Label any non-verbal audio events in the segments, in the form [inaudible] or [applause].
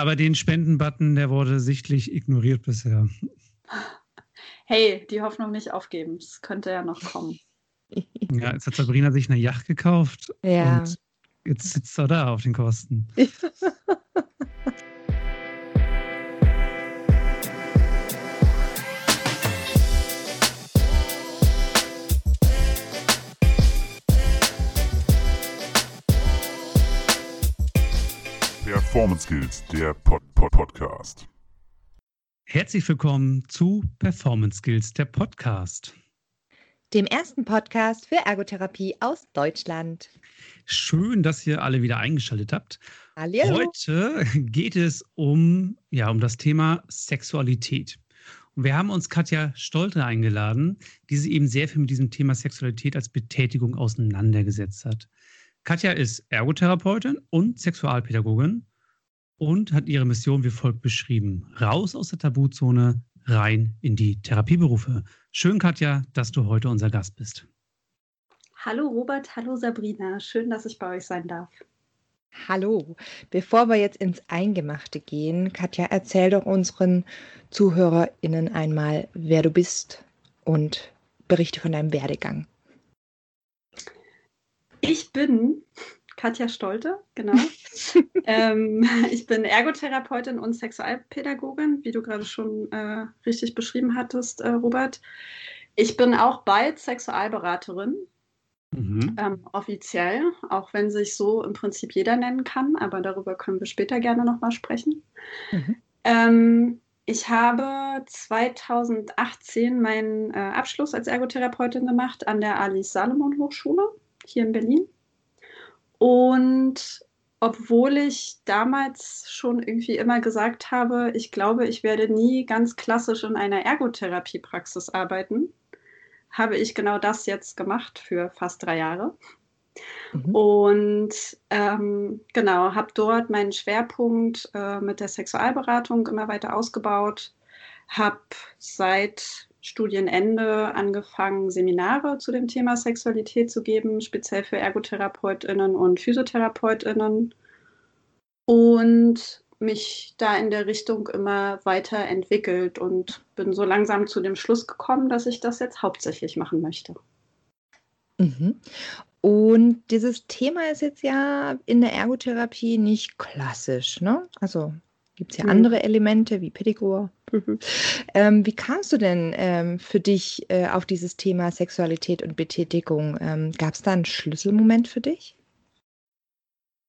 Aber den Spendenbutton, der wurde sichtlich ignoriert bisher. Hey, die Hoffnung nicht aufgeben. Es könnte ja noch kommen. Ja, jetzt hat Sabrina sich eine Yacht gekauft. Ja. Und jetzt sitzt er da auf den Kosten. [laughs] Performance Skills, der Pod -Pod Podcast. Herzlich willkommen zu Performance Skills, der Podcast. Dem ersten Podcast für Ergotherapie aus Deutschland. Schön, dass ihr alle wieder eingeschaltet habt. Hallihallo. Heute geht es um, ja, um das Thema Sexualität. Und wir haben uns Katja Stolte eingeladen, die sich eben sehr viel mit diesem Thema Sexualität als Betätigung auseinandergesetzt hat. Katja ist Ergotherapeutin und Sexualpädagogin und hat ihre Mission wie folgt beschrieben. Raus aus der Tabuzone, rein in die Therapieberufe. Schön, Katja, dass du heute unser Gast bist. Hallo Robert, hallo Sabrina. Schön, dass ich bei euch sein darf. Hallo. Bevor wir jetzt ins Eingemachte gehen, Katja, erzähl doch unseren ZuhörerInnen einmal, wer du bist und berichte von deinem Werdegang. Ich bin Katja Stolte, genau. [laughs] ähm, ich bin Ergotherapeutin und Sexualpädagogin, wie du gerade schon äh, richtig beschrieben hattest, äh, Robert. Ich bin auch bald Sexualberaterin, Mhm. ähm, offiziell, auch wenn sich so im Prinzip jeder nennen kann, aber darüber können wir später gerne nochmal sprechen. Mhm. Ähm, ich habe 2018 meinen äh, Abschluss als Ergotherapeutin gemacht an der Alice Salomon Hochschule hier in Berlin. Und obwohl ich damals schon irgendwie immer gesagt habe, ich glaube, ich werde nie ganz klassisch in einer Ergotherapiepraxis arbeiten, habe ich genau das jetzt gemacht für fast drei Jahre. Mhm. Und ähm, genau, habe dort meinen Schwerpunkt äh, mit der Sexualberatung immer weiter ausgebaut, habe seit Studienende angefangen, Seminare zu dem Thema Sexualität zu geben, speziell für ErgotherapeutInnen und PhysiotherapeutInnen. Und mich da in der Richtung immer weiterentwickelt und bin so langsam zu dem Schluss gekommen, dass ich das jetzt hauptsächlich machen möchte. Mhm. Und dieses Thema ist jetzt ja in der Ergotherapie nicht klassisch, ne? Also gibt es ja Mhm. andere Elemente wie Pedikure. [laughs] Ähm, wie kamst du denn ähm, für dich äh, auf dieses Thema Sexualität und Betätigung? Ähm, Gab es da einen Schlüsselmoment für dich?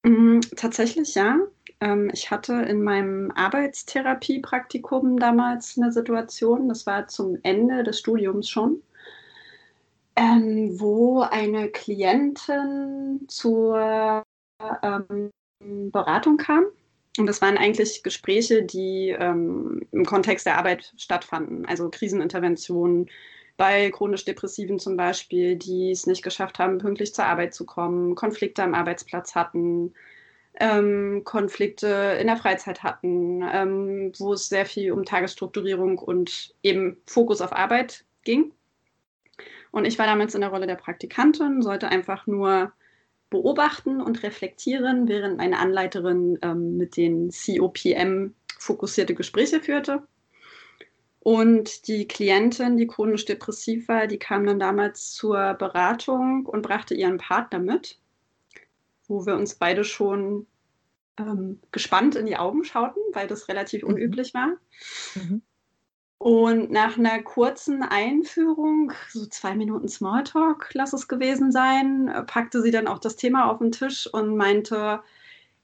Mm, Tatsächlich ja. Ähm, ich hatte in meinem Arbeitstherapie-Praktikum damals eine Situation, das war zum Ende des Studiums schon, ähm, wo eine Klientin zur ähm, Beratung kam. Und das waren eigentlich Gespräche, die ähm, im Kontext der Arbeit stattfanden, also Kriseninterventionen bei chronisch Depressiven zum Beispiel, die es nicht geschafft haben, pünktlich zur Arbeit zu kommen, Konflikte am Arbeitsplatz hatten, ähm, Konflikte in der Freizeit hatten, ähm, wo es sehr viel um Tagesstrukturierung und eben Fokus auf Arbeit ging. Und ich war damals in der Rolle der Praktikantin, sollte einfach nur beobachten und reflektieren, während meine Anleiterin ähm, mit den COPM fokussierte Gespräche führte. Und die Klientin, die chronisch depressiv war, die kam dann damals zur Beratung und brachte ihren Partner mit, wo wir uns beide schon ähm, gespannt in die Augen schauten, weil das relativ Mhm. unüblich war. Mhm. Und nach einer kurzen Einführung, so zwei Minuten Smalltalk, lass es gewesen sein, äh, packte sie dann auch das Thema auf den Tisch und meinte,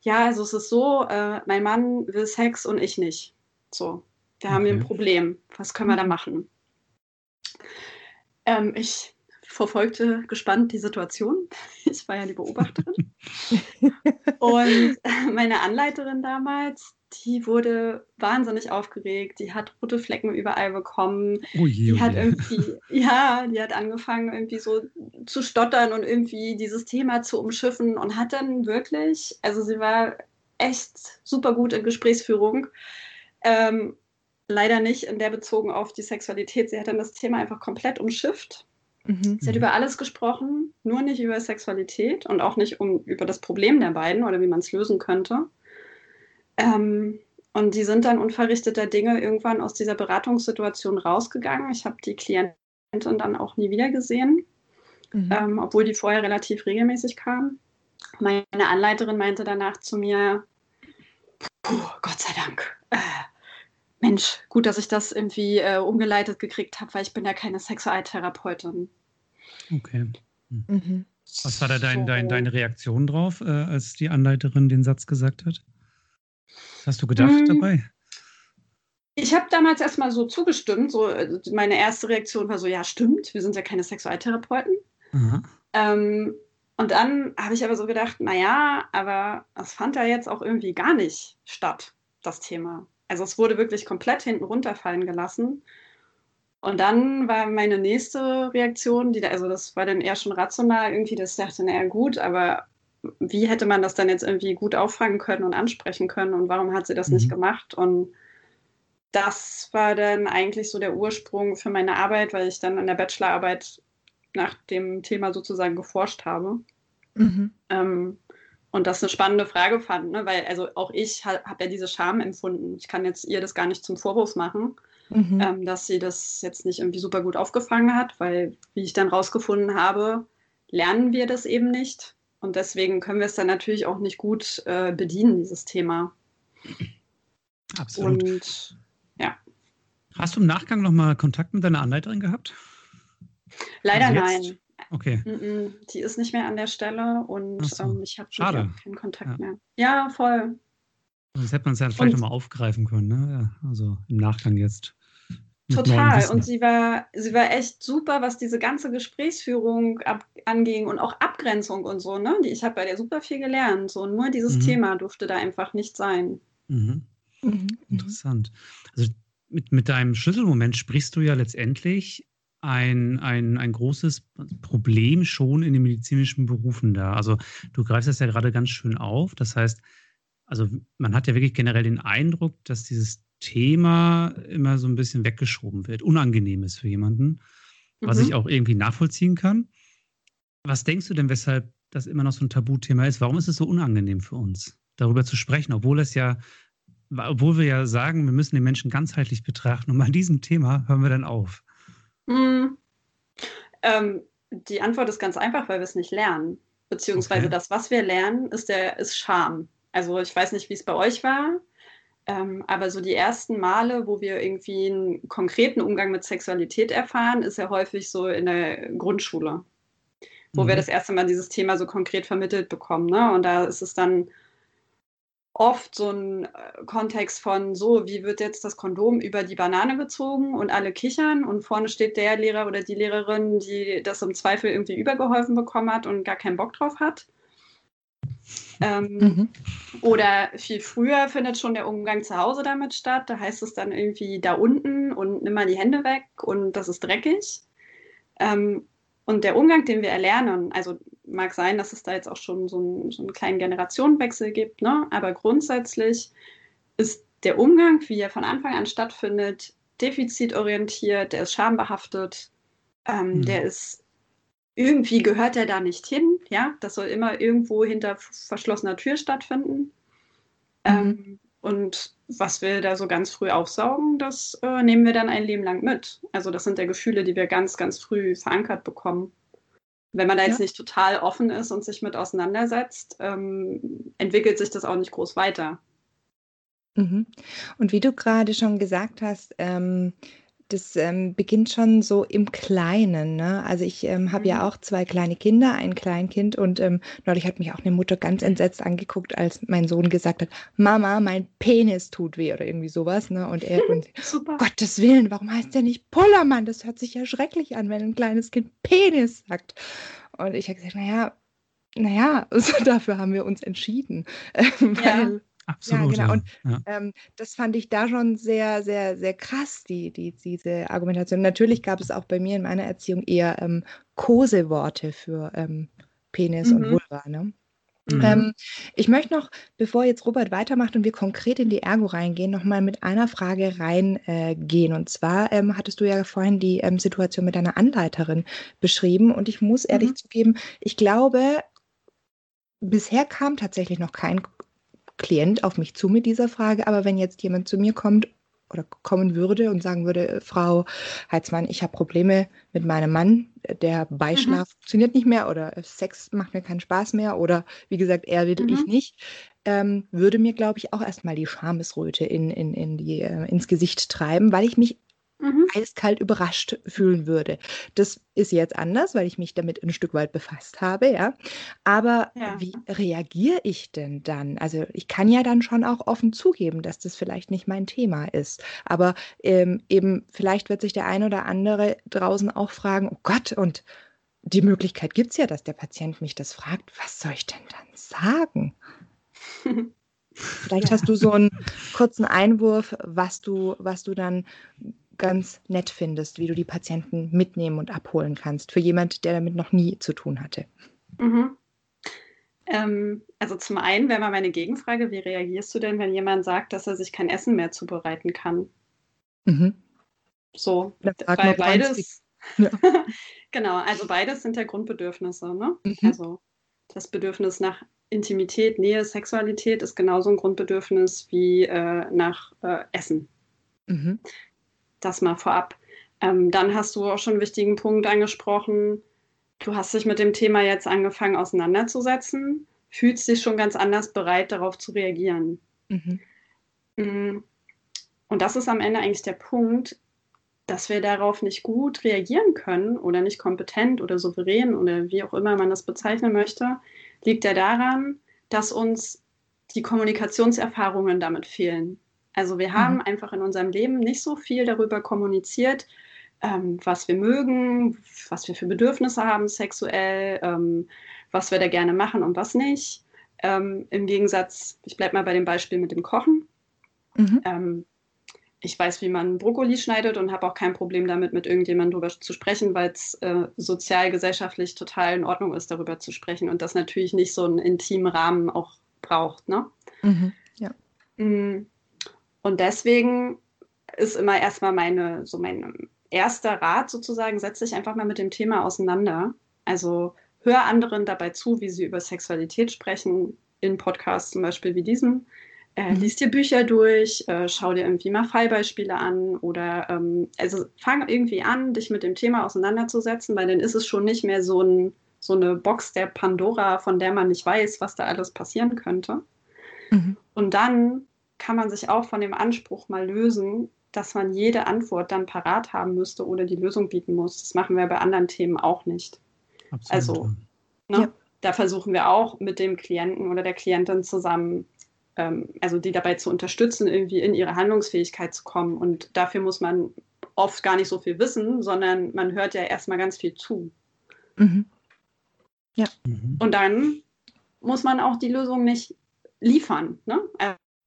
ja, also es ist so, äh, mein Mann will Sex und ich nicht. So, wir haben hier ein. Problem. Was können wir da machen? Ähm, ich verfolgte gespannt die Situation. [laughs] Ich war ja die Beobachterin. [laughs] Und [laughs] meine Anleiterin damals, die wurde wahnsinnig aufgeregt. Die hat rote Flecken überall bekommen. Oh je, oh Die hat je. irgendwie, ja, die hat angefangen irgendwie so zu stottern und irgendwie dieses Thema zu umschiffen und hat dann wirklich, also sie war echt super gut in Gesprächsführung. Ähm, leider nicht in der bezogen auf die Sexualität. Sie hat dann das Thema einfach komplett umschifft. Mhm. Sie hat über alles gesprochen, nur nicht über Sexualität und auch nicht um, über das Problem der beiden oder wie man es lösen könnte. Ähm, und die sind dann unverrichteter Dinge irgendwann aus dieser Beratungssituation rausgegangen. Ich habe die Klientin dann auch nie wieder gesehen, mhm. ähm, obwohl die vorher relativ regelmäßig kam. Meine Anleiterin meinte danach zu mir, Puh, Gott sei Dank. Äh, Mensch, gut, dass ich das irgendwie äh, umgeleitet gekriegt habe, weil ich bin ja keine Sexualtherapeutin. Okay. Hm. Mhm. Was war da dein, dein, deine Reaktion drauf, äh, als die Anleiterin den Satz gesagt hat? Was hast du gedacht mhm. dabei? Ich habe damals erstmal so zugestimmt. So, äh, meine erste Reaktion war so, ja, stimmt, wir sind ja keine Sexualtherapeuten. Ähm, und dann habe ich aber so gedacht, naja, aber es fand ja jetzt auch irgendwie gar nicht statt, das Thema. Also es wurde wirklich komplett hinten runterfallen gelassen. Und dann war meine nächste Reaktion, die, also das war dann eher schon rational irgendwie, dass ich dachte, naja gut, aber wie hätte man das dann jetzt irgendwie gut auffangen können und ansprechen können und warum hat sie das mhm. nicht gemacht? Und das war dann eigentlich so der Ursprung für meine Arbeit, weil ich dann an der Bachelorarbeit nach dem Thema sozusagen geforscht habe. Mhm. Ähm, und das eine spannende Frage fand, ne? weil also auch ich habe ja diese Scham empfunden. Ich kann jetzt ihr das gar nicht zum Vorwurf machen, mhm. ähm, dass sie das jetzt nicht irgendwie super gut aufgefangen hat, weil, wie ich dann rausgefunden habe, lernen wir das eben nicht. Und deswegen können wir es dann natürlich auch nicht gut äh, bedienen, dieses Thema. Absolut. Und ja. Hast du im Nachgang nochmal Kontakt mit deiner Anleiterin gehabt? Leider also nein. Okay. Die ist nicht mehr an der Stelle und so. ähm, ich habe keinen Kontakt ja. mehr. Ja, voll. Sonst hätte man es ja vielleicht nochmal aufgreifen können, ne? Ja, also im Nachgang jetzt. Total. Und sie war, sie war echt super, was diese ganze Gesprächsführung ab, anging und auch Abgrenzung und so, ne? Die, ich habe bei der super viel gelernt. So, nur dieses mhm. Thema durfte da einfach nicht sein. Mhm. Mhm. Interessant. Also mit, mit deinem Schlüsselmoment sprichst du ja letztendlich ein, ein, ein großes Problem schon in den medizinischen Berufen da. Also du greifst das ja gerade ganz schön auf. Das heißt, also man hat ja wirklich generell den Eindruck, dass dieses Thema immer so ein bisschen weggeschoben wird, unangenehm ist für jemanden, was mhm. ich auch irgendwie nachvollziehen kann. Was denkst du denn, weshalb das immer noch so ein Tabuthema ist? Warum ist es so unangenehm für uns, darüber zu sprechen, obwohl es ja, obwohl wir ja sagen, wir müssen den Menschen ganzheitlich betrachten und bei diesem Thema hören wir dann auf? Mhm. Ähm, die Antwort ist ganz einfach, weil wir es nicht lernen. Beziehungsweise okay. das, was wir lernen, ist der ist Scham. Also ich weiß nicht, wie es bei euch war. Ähm, aber so die ersten Male, wo wir irgendwie einen konkreten Umgang mit Sexualität erfahren, ist ja häufig so in der Grundschule, wo mhm. wir das erste Mal dieses Thema so konkret vermittelt bekommen. Ne? Und da ist es dann oft so ein äh, Kontext von so, wie wird jetzt das Kondom über die Banane gezogen und alle kichern und vorne steht der Lehrer oder die Lehrerin, die das im Zweifel irgendwie übergeholfen bekommen hat und gar keinen Bock drauf hat. Ähm, mhm. Oder viel früher findet schon der Umgang zu Hause damit statt. Da heißt es dann irgendwie da unten und nimm mal die Hände weg und das ist dreckig. Ähm, und der Umgang, den wir erlernen, also mag sein, dass es da jetzt auch schon so, ein, so einen kleinen Generationenwechsel gibt, ne? aber grundsätzlich ist der Umgang, wie er von Anfang an stattfindet, defizitorientiert, der ist schambehaftet, ähm, mhm. der ist irgendwie gehört er da nicht hin, ja, das soll immer irgendwo hinter verschlossener Tür stattfinden. Mhm. Ähm, und was wir da so ganz früh aufsaugen, das äh, nehmen wir dann ein Leben lang mit. Also das sind ja Gefühle, die wir ganz, ganz früh verankert bekommen. Wenn man da jetzt ja. nicht total offen ist und sich mit auseinandersetzt, ähm, entwickelt sich das auch nicht groß weiter. Mhm. Und wie du gerade schon gesagt hast, ähm, das ähm, beginnt schon so im Kleinen. Ne? Also ich ähm, habe mhm. ja auch zwei kleine Kinder, ein Kleinkind und ähm, neulich hat mich auch eine Mutter ganz entsetzt angeguckt, als mein Sohn gesagt hat, Mama, mein Penis tut weh oder irgendwie sowas. Ne? Und er und [laughs] Super. Gottes Willen, warum heißt der nicht Pullermann? Das hört sich ja schrecklich an, wenn ein kleines Kind Penis sagt. Und ich habe gesagt, naja, naja, also [laughs] dafür haben wir uns entschieden. Ähm, [laughs] ja. Absolut. Ja, genau. Und ja. ähm, das fand ich da schon sehr, sehr, sehr krass, die, die, diese Argumentation. Natürlich gab es auch bei mir in meiner Erziehung eher ähm, Koseworte für ähm, Penis mhm. und Vulva. Ne? Mhm. Ähm, ich möchte noch, bevor jetzt Robert weitermacht und wir konkret in die Ergo reingehen, nochmal mit einer Frage reingehen. Äh, und zwar ähm, hattest du ja vorhin die ähm, Situation mit deiner Anleiterin beschrieben. Und ich muss ehrlich mhm. zugeben, ich glaube, bisher kam tatsächlich noch kein Klient auf mich zu mit dieser Frage, aber wenn jetzt jemand zu mir kommt oder kommen würde und sagen würde, Frau Heitzmann, ich habe Probleme mit meinem Mann, der Beischlaf mhm. funktioniert nicht mehr oder Sex macht mir keinen Spaß mehr oder wie gesagt, er will mhm. ich nicht, ähm, würde mir, glaube ich, auch erstmal die Schamesröte in, in, in die, äh, ins Gesicht treiben, weil ich mich mhm. eiskalt überrascht fühlen würde. Das ist jetzt anders, weil ich mich damit ein Stück weit befasst habe, ja. Aber ja. wie reagiere ich denn dann? Also ich kann ja dann schon auch offen zugeben, dass das vielleicht nicht mein Thema ist. Aber ähm, eben vielleicht wird sich der ein oder andere draußen auch fragen, oh Gott, und die Möglichkeit gibt es ja, dass der Patient mich das fragt, was soll ich denn dann sagen? [laughs] Vielleicht hast du so einen kurzen Einwurf, was du, was du dann ganz nett findest, wie du die Patienten mitnehmen und abholen kannst, für jemand, der damit noch nie zu tun hatte? Mhm. Ähm, also zum einen wäre mal meine Gegenfrage, wie reagierst du denn, wenn jemand sagt, dass er sich kein Essen mehr zubereiten kann? Mhm. So, weil beides, [laughs] ja. genau, also beides sind ja Grundbedürfnisse. Ne? Mhm. Also das Bedürfnis nach Intimität, Nähe, Sexualität ist genauso ein Grundbedürfnis wie äh, nach äh, Essen. Mhm. Das mal vorab. Ähm, dann hast du auch schon einen wichtigen Punkt angesprochen. Du hast dich mit dem Thema jetzt angefangen auseinanderzusetzen, fühlst dich schon ganz anders bereit, darauf zu reagieren. Mhm. Mm. Und das ist am Ende eigentlich der Punkt, dass wir darauf nicht gut reagieren können oder nicht kompetent oder souverän oder wie auch immer man das bezeichnen möchte, liegt ja daran, dass uns die Kommunikationserfahrungen damit fehlen. Also wir haben mhm. einfach in unserem Leben nicht so viel darüber kommuniziert, ähm, was wir mögen, was wir für Bedürfnisse haben sexuell, ähm, was wir da gerne machen und was nicht. Ähm, Im Gegensatz, ich bleibe mal bei dem Beispiel mit dem Kochen. Mhm. Ähm, ich weiß, wie man Brokkoli schneidet und habe auch kein Problem damit, mit irgendjemandem darüber zu sprechen, weil es äh, sozial, gesellschaftlich total in Ordnung ist, darüber zu sprechen und das natürlich nicht so einen intimen Rahmen auch braucht. Ne? Mhm. Ja. Mm. Und deswegen ist immer erstmal meine, so mein erster Rat sozusagen, setz dich einfach mal mit dem Thema auseinander. Also hör anderen dabei zu, wie sie über Sexualität sprechen, in Podcasts zum Beispiel wie diesem. Äh, mhm. lies dir Bücher durch, äh, schau dir irgendwie mal Fallbeispiele an oder ähm, also fang irgendwie an, dich mit dem Thema auseinanderzusetzen, weil dann ist es schon nicht mehr so, ein, so eine Box der Pandora, von der man nicht weiß, was da alles passieren könnte. Mhm. Und dann kann man sich auch von dem Anspruch mal lösen, dass man jede Antwort dann parat haben müsste oder die Lösung bieten muss. Das machen wir bei anderen Themen auch nicht. Absolut. Also, ne, ja. da versuchen wir auch mit dem Klienten oder der Klientin zusammen, ähm, also die dabei zu unterstützen, irgendwie in ihre Handlungsfähigkeit zu kommen. Und dafür muss man oft gar nicht so viel wissen, sondern man hört ja erstmal ganz viel zu. Mhm. Ja. Mhm. Und dann muss man auch die Lösung nicht liefern. Ne?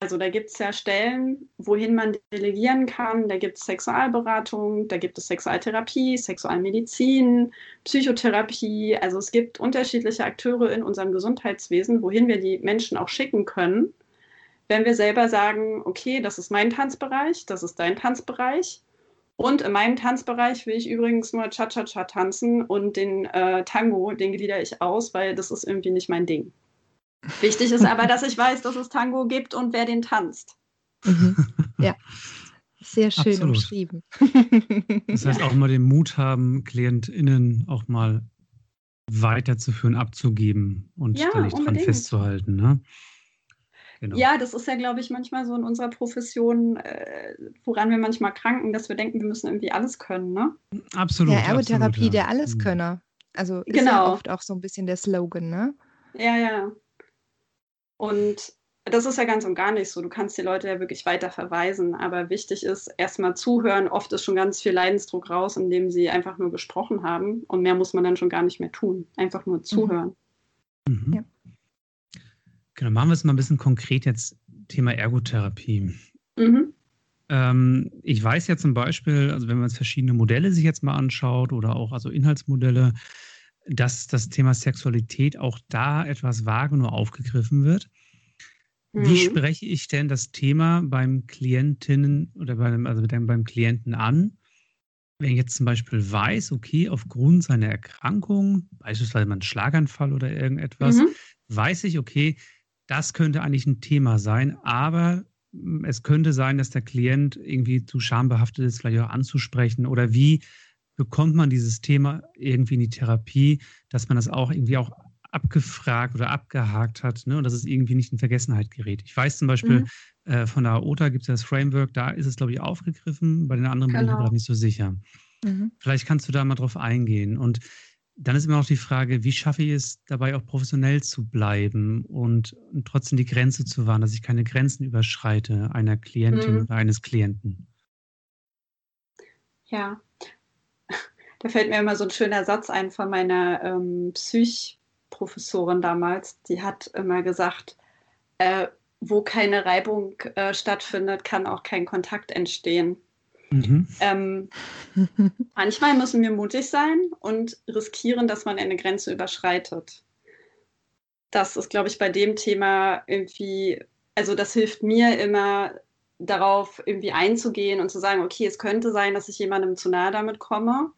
Also da gibt es ja Stellen, wohin man delegieren kann. Da gibt es Sexualberatung, da gibt es Sexualtherapie, Sexualmedizin, Psychotherapie. Also es gibt unterschiedliche Akteure in unserem Gesundheitswesen, wohin wir die Menschen auch schicken können, wenn wir selber sagen, okay, das ist mein Tanzbereich, das ist dein Tanzbereich. Und in meinem Tanzbereich will ich übrigens nur Cha-Cha-Cha tanzen und den äh, Tango, den glieder ich aus, weil das ist irgendwie nicht mein Ding. Wichtig ist aber, dass ich weiß, dass es Tango gibt und wer den tanzt. Mhm. [laughs] Ja, sehr schön Absolut. umschrieben. Das heißt auch mal den Mut haben, KlientInnen auch mal weiterzuführen, abzugeben und ja, da nicht unbedingt. dran festzuhalten. Ne? Genau. Ja, das ist ja, glaube ich, manchmal so in unserer Profession, äh, woran wir manchmal kranken, dass wir denken, wir müssen irgendwie alles können. Ne? Absolut. Ja, Ergotherapie, absolut, ja. der Alleskönner. Mhm. Also ist genau. ja oft auch so ein bisschen der Slogan, ne? Ja, ja. Und das ist ja ganz und gar nicht so. Du kannst die Leute ja wirklich weiter verweisen. Aber wichtig ist erstmal zuhören. Oft ist schon ganz viel Leidensdruck raus, indem sie einfach nur gesprochen haben. Und mehr muss man dann schon gar nicht mehr tun. Einfach nur zuhören. Mhm. Ja. Genau, machen wir es mal ein bisschen konkret jetzt. Thema Ergotherapie. Mhm. Ähm, ich weiß ja zum Beispiel, also wenn man jetzt verschiedene Modelle sich jetzt mal anschaut oder auch also Inhaltsmodelle, dass das Thema Sexualität auch da etwas vage nur aufgegriffen wird. Mhm. Wie spreche ich denn das Thema beim Klientinnen oder beim, also beim Klienten an, wenn ich jetzt zum Beispiel weiß, okay, aufgrund seiner Erkrankung, beispielsweise ein Schlaganfall oder irgendetwas, mhm. weiß ich, okay, das könnte eigentlich ein Thema sein, aber es könnte sein, dass der Klient irgendwie zu schambehaftet ist, vielleicht auch anzusprechen oder wie bekommt man dieses Thema irgendwie in die Therapie, dass man das auch irgendwie auch abgefragt oder abgehakt hat ne, und dass es irgendwie nicht in Vergessenheit gerät. Ich weiß zum Beispiel, mhm. äh, von der AOTA gibt es das Framework, da ist es, glaube ich, aufgegriffen, bei den anderen genau. bin ich mir genau. gerade nicht so sicher. Mhm. Vielleicht kannst du da mal drauf eingehen. Und dann ist immer noch die Frage, wie schaffe ich es dabei auch professionell zu bleiben und, und trotzdem die Grenze zu wahren, dass ich keine Grenzen überschreite einer Klientin mhm. oder eines Klienten. Ja, da fällt mir immer so ein schöner Satz ein von meiner ähm, Psych-Professorin damals. Die hat immer gesagt, äh, wo keine Reibung äh, stattfindet, kann auch kein Kontakt entstehen. Mhm. Ähm, manchmal müssen wir mutig sein und riskieren, dass man eine Grenze überschreitet. Das ist, glaube ich, bei dem Thema irgendwie, also das hilft mir immer darauf irgendwie einzugehen und zu sagen, okay, es könnte sein, dass ich jemandem zu nahe damit komme,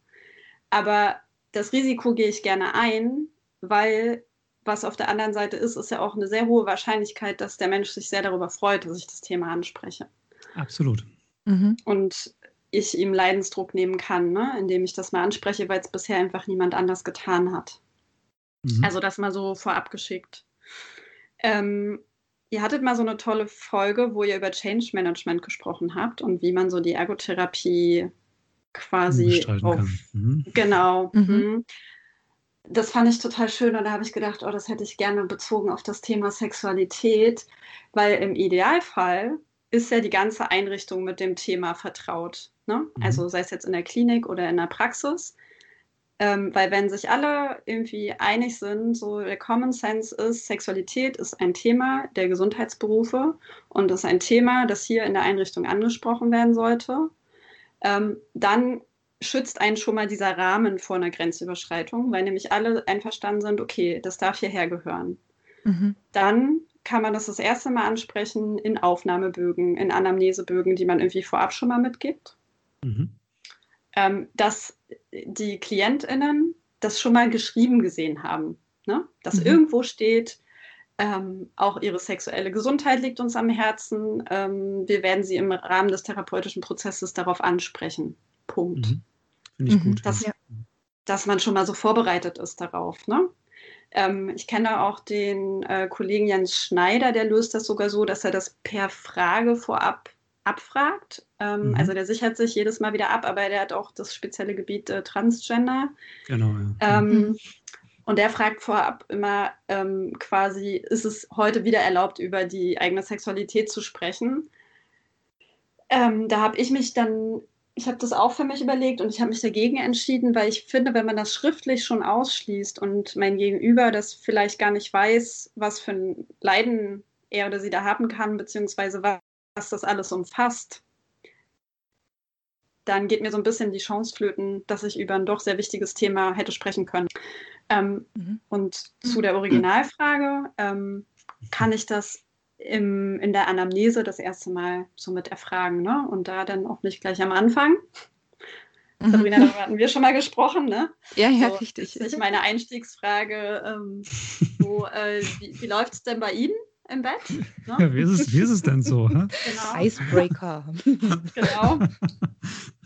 aber das Risiko gehe ich gerne ein, weil was auf der anderen Seite ist, ist ja auch eine sehr hohe Wahrscheinlichkeit, dass der Mensch sich sehr darüber freut, dass ich das Thema anspreche. Absolut. Mhm. Und ich ihm Leidensdruck nehmen kann, ne? indem ich das mal anspreche, weil es bisher einfach niemand anders getan hat. Mhm. Also das mal so vorab geschickt. Ähm, ihr hattet mal so eine tolle Folge, wo ihr über Change Management gesprochen habt und wie man so die Ergotherapie quasi auf, mhm. genau. Mhm. mhm. Das fand ich total schön und da habe ich gedacht, oh, das hätte ich gerne bezogen auf das Thema Sexualität, weil im Idealfall ist ja die ganze Einrichtung mit dem Thema vertraut. Ne? Mhm. Also sei es jetzt in der Klinik oder in der Praxis. Ähm, weil wenn sich alle irgendwie einig sind, so der Common Sense ist, Sexualität ist ein Thema der Gesundheitsberufe und ist ein Thema, das hier in der Einrichtung angesprochen werden sollte, ähm, dann schützt einen schon mal dieser Rahmen vor einer Grenzüberschreitung, weil nämlich alle einverstanden sind, okay, das darf hierher gehören. Mhm. Dann kann man das das erste Mal ansprechen in Aufnahmebögen, in Anamnesebögen, die man irgendwie vorab schon mal mitgibt. Mhm. Ähm, dass die KlientInnen das schon mal geschrieben gesehen haben. Ne? Dass mhm. irgendwo steht, ähm, auch ihre sexuelle Gesundheit liegt uns am Herzen. Ähm, wir werden sie im Rahmen des therapeutischen Prozesses darauf ansprechen. Punkt. Mhm. Finde ich mhm. gut. Dass, ja. dass man schon mal so vorbereitet ist darauf. Ne? Ähm, ich kenne auch den äh, Kollegen Jens Schneider, der löst das sogar so, dass er das per Frage vorab abfragt. Ähm, mhm. Also der sichert sich jedes Mal wieder ab, aber der hat auch das spezielle Gebiet äh, Transgender. Genau, ja. Und der fragt vorab immer ähm, quasi, ist es heute wieder erlaubt, über die eigene Sexualität zu sprechen? Ähm, da habe ich mich dann ich habe das auch für mich überlegt und ich habe mich dagegen entschieden, weil ich finde, wenn man das schriftlich schon ausschließt und mein Gegenüber das vielleicht gar nicht weiß, was für ein Leiden er oder sie da haben kann, beziehungsweise was das alles umfasst, dann geht mir so ein bisschen die Chance flöten, dass ich über ein doch sehr wichtiges Thema hätte sprechen können. Ähm, mhm. Und zu der Originalfrage, ähm, kann ich das im, in der Anamnese das erste Mal so mit erfragen. Ne? Und da dann auch nicht gleich am Anfang. Mhm. Sabrina, darüber hatten wir schon mal gesprochen, ne? Ja, ja, so, richtig. Das ist meine Einstiegsfrage. Ähm, so, äh, wie, wie läuft es denn bei Ihnen im Bett? Ne? Ja, wie, ist es, wie ist es denn so? Genau. Icebreaker. genau [laughs]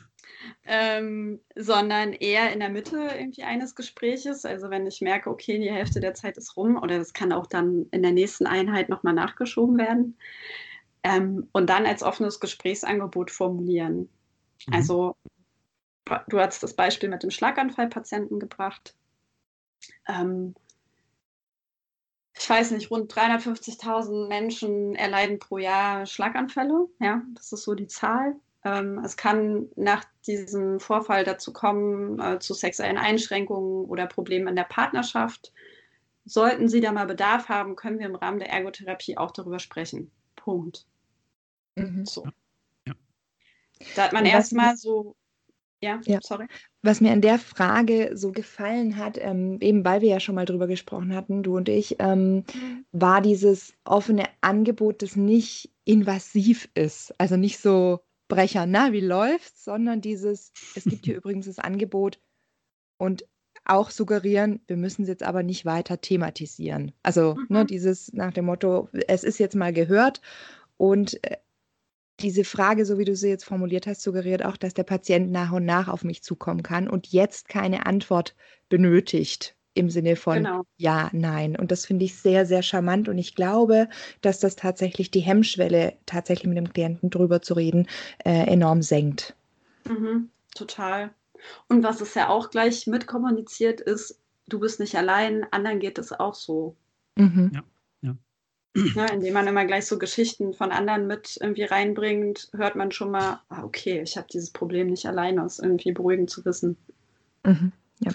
ähm, sondern eher in der Mitte irgendwie eines Gespräches. Also wenn ich merke, okay, die Hälfte der Zeit ist rum oder das kann auch dann in der nächsten Einheit nochmal nachgeschoben werden. Ähm, und dann als offenes Gesprächsangebot formulieren. Mhm. Also du hast das Beispiel mit dem Schlaganfallpatienten gebracht. Ähm, ich weiß nicht, rund 350.000 Menschen erleiden pro Jahr Schlaganfälle. Ja, das ist so die Zahl. Ähm, es kann nach diesem Vorfall dazu kommen, äh, zu sexuellen Einschränkungen oder Problemen in der Partnerschaft. Sollten Sie da mal Bedarf haben, können wir im Rahmen der Ergotherapie auch darüber sprechen. Punkt. Mhm. So. Ja. Da hat man erstmal so ja, ja, sorry. Was mir an der Frage so gefallen hat, ähm, eben weil wir ja schon mal drüber gesprochen hatten, du und ich, ähm, mhm. war dieses offene Angebot, das nicht invasiv ist. Also nicht so Brecher, na, wie läuft's, sondern dieses, es gibt hier [laughs] übrigens das Angebot und auch suggerieren, wir müssen es jetzt aber nicht weiter thematisieren. Also ne, mhm. ne, dieses nach dem Motto, es ist jetzt mal gehört und äh, diese Frage, so wie du sie jetzt formuliert hast, suggeriert auch, dass der Patient nach und nach auf mich zukommen kann und jetzt keine Antwort benötigt im Sinne von genau. ja, nein. Und das finde ich sehr, sehr charmant und ich glaube, dass das tatsächlich die Hemmschwelle, tatsächlich mit dem Klienten drüber zu reden, äh, enorm senkt. Mhm, total. Und was es ja auch gleich mitkommuniziert ist, du bist nicht allein, anderen geht es auch so. Mhm. Ja. Ja, indem man immer gleich so Geschichten von anderen mit irgendwie reinbringt, hört man schon mal, ah, okay, ich habe dieses Problem nicht alleine, ist irgendwie beruhigend zu wissen. Mhm. Ja.